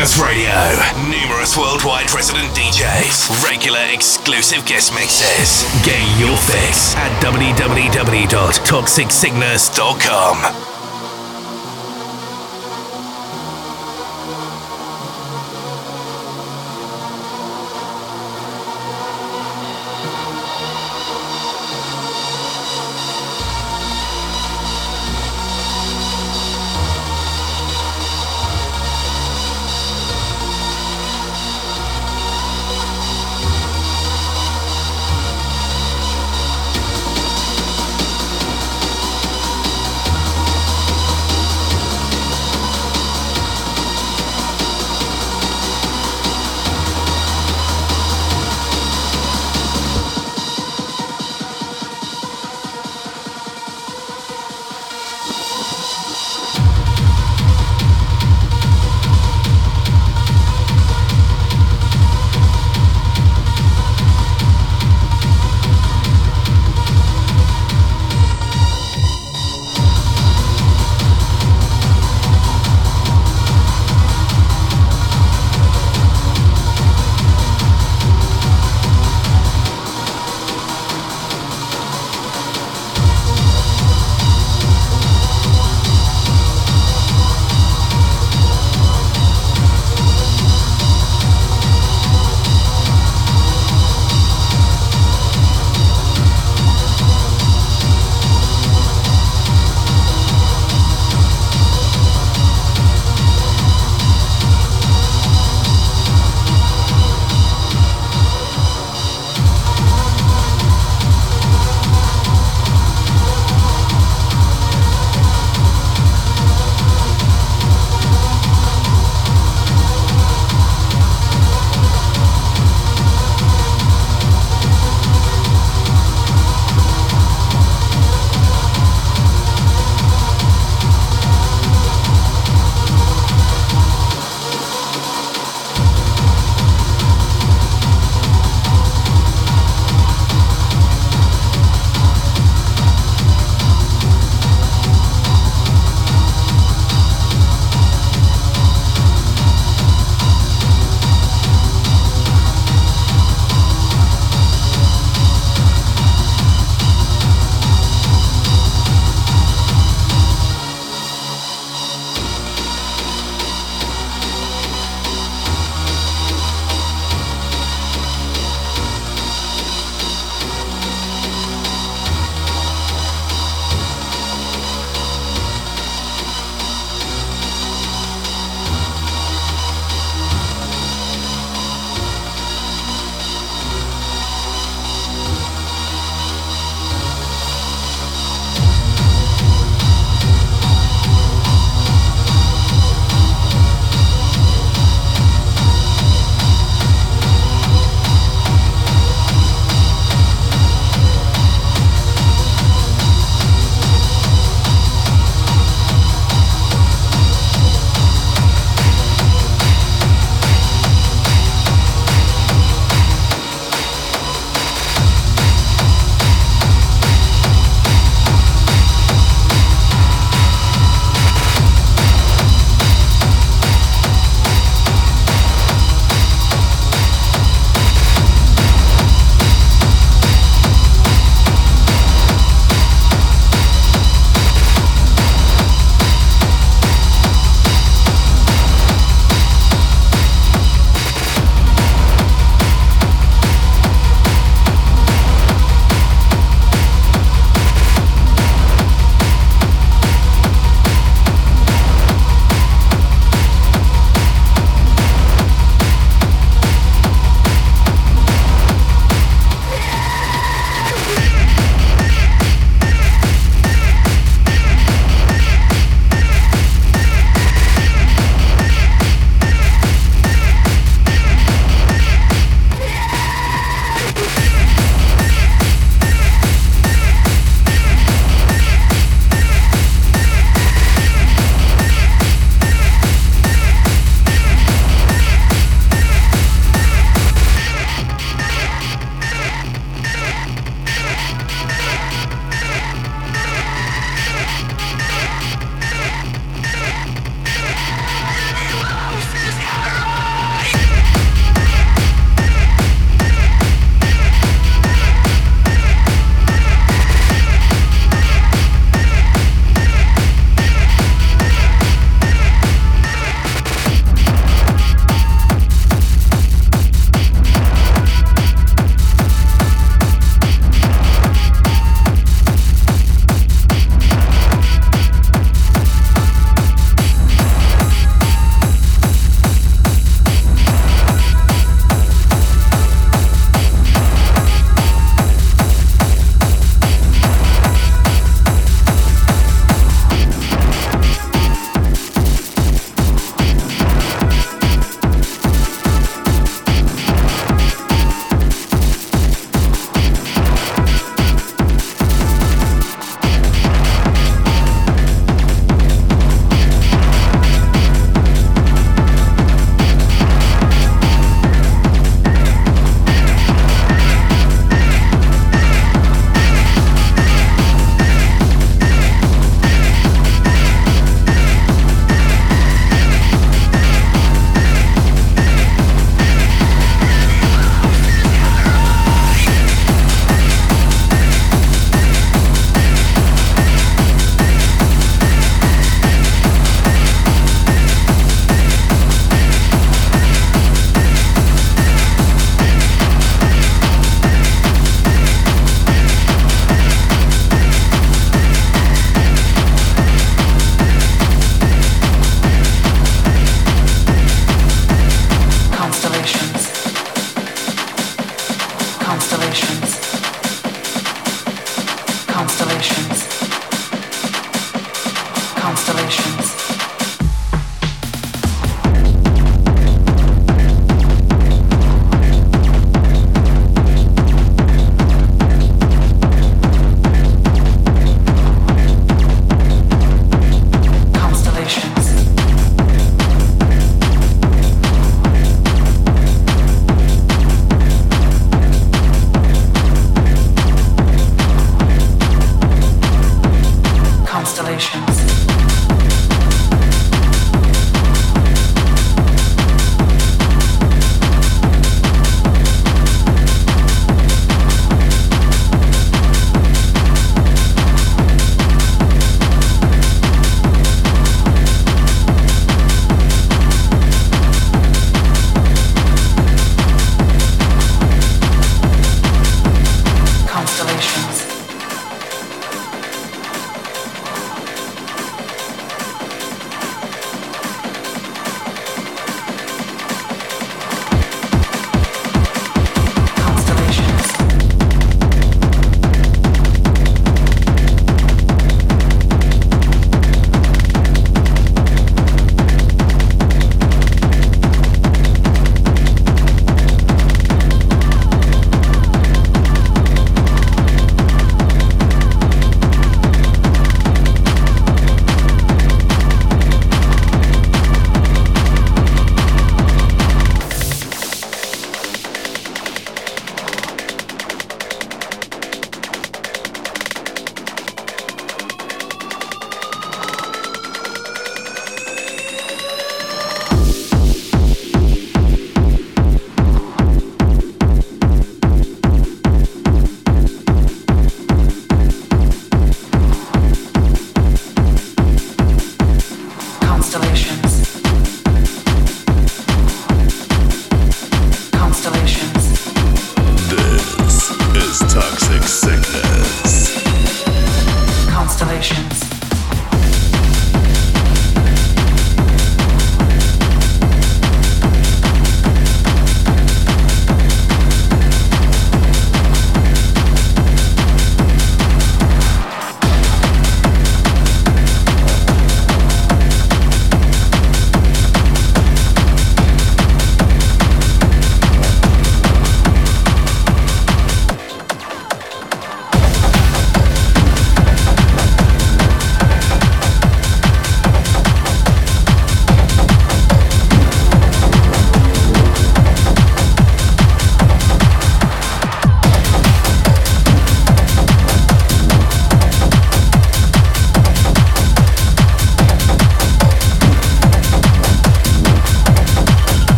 Toxic Radio. Numerous worldwide resident DJs. Regular exclusive guest mixes. Get your fix at www.toxicsickness.com.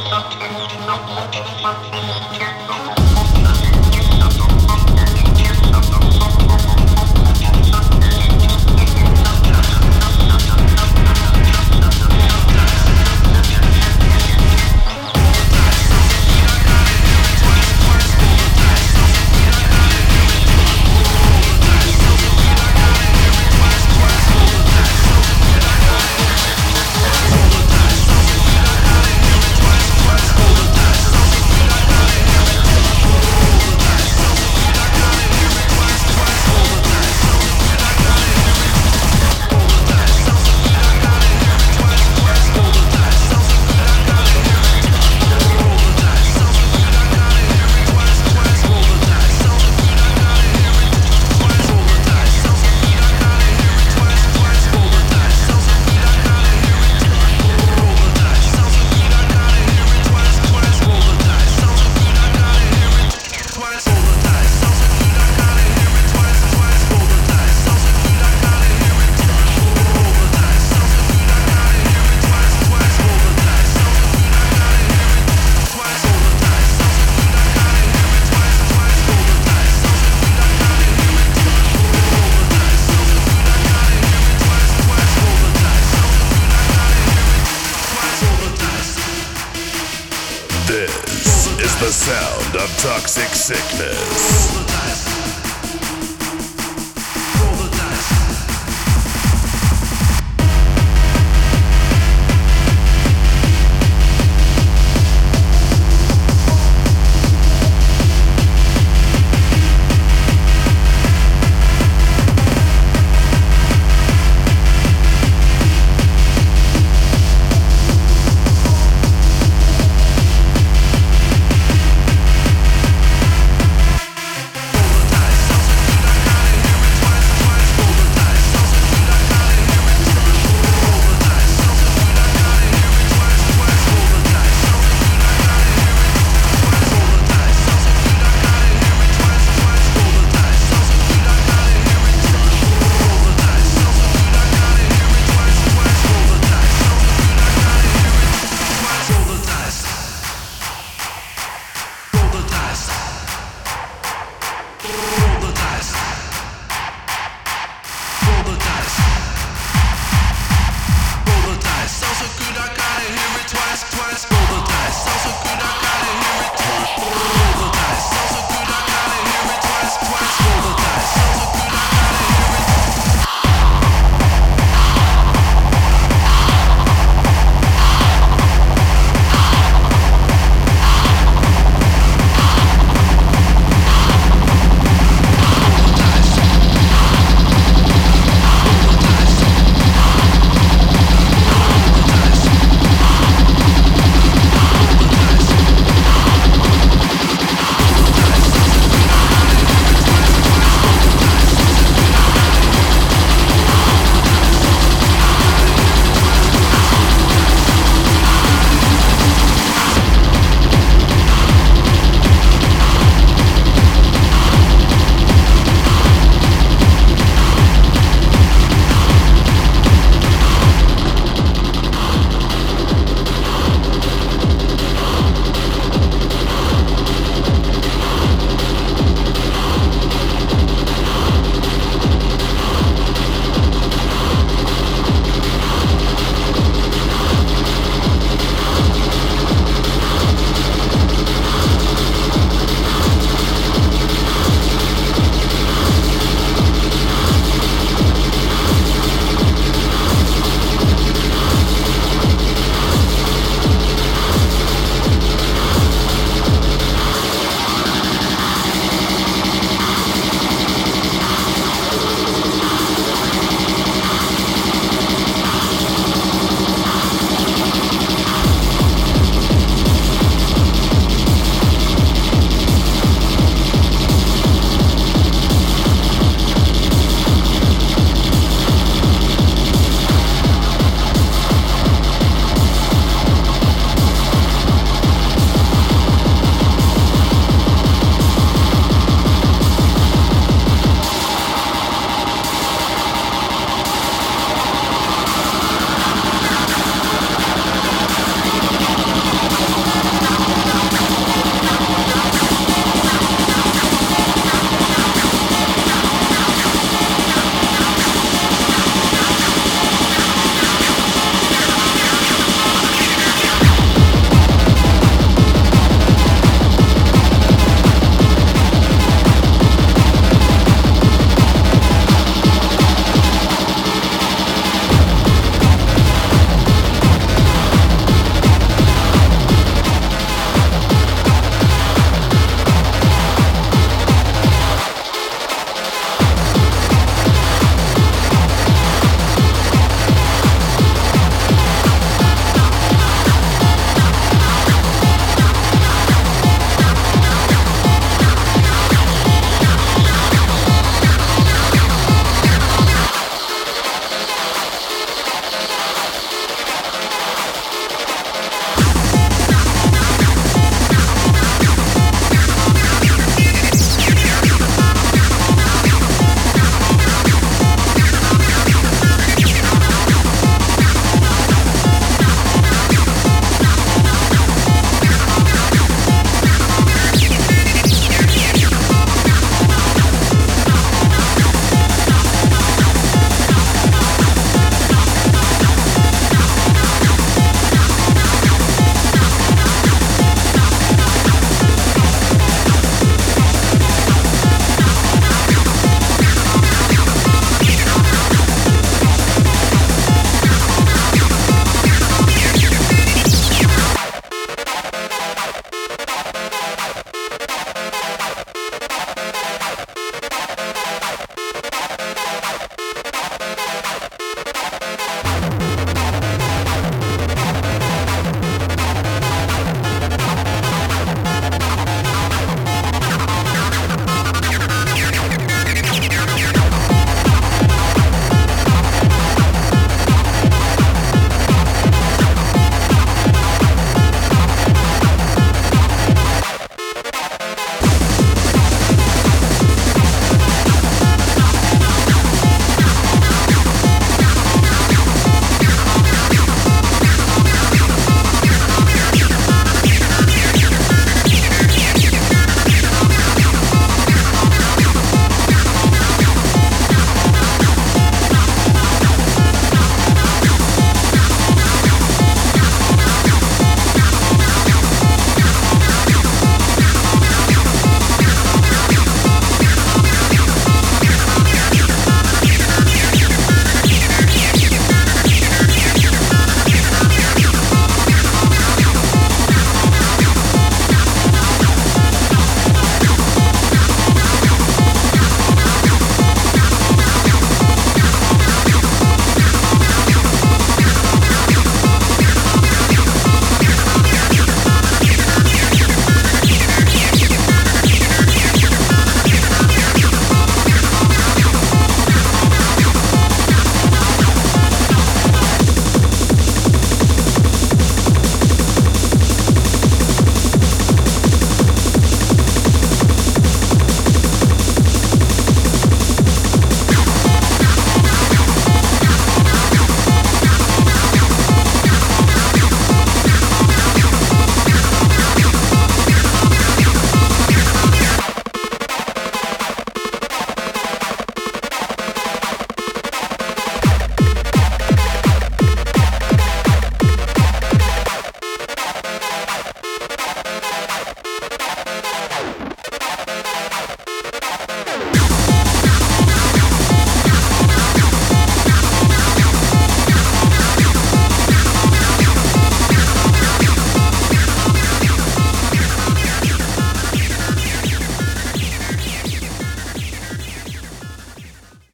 Thank you.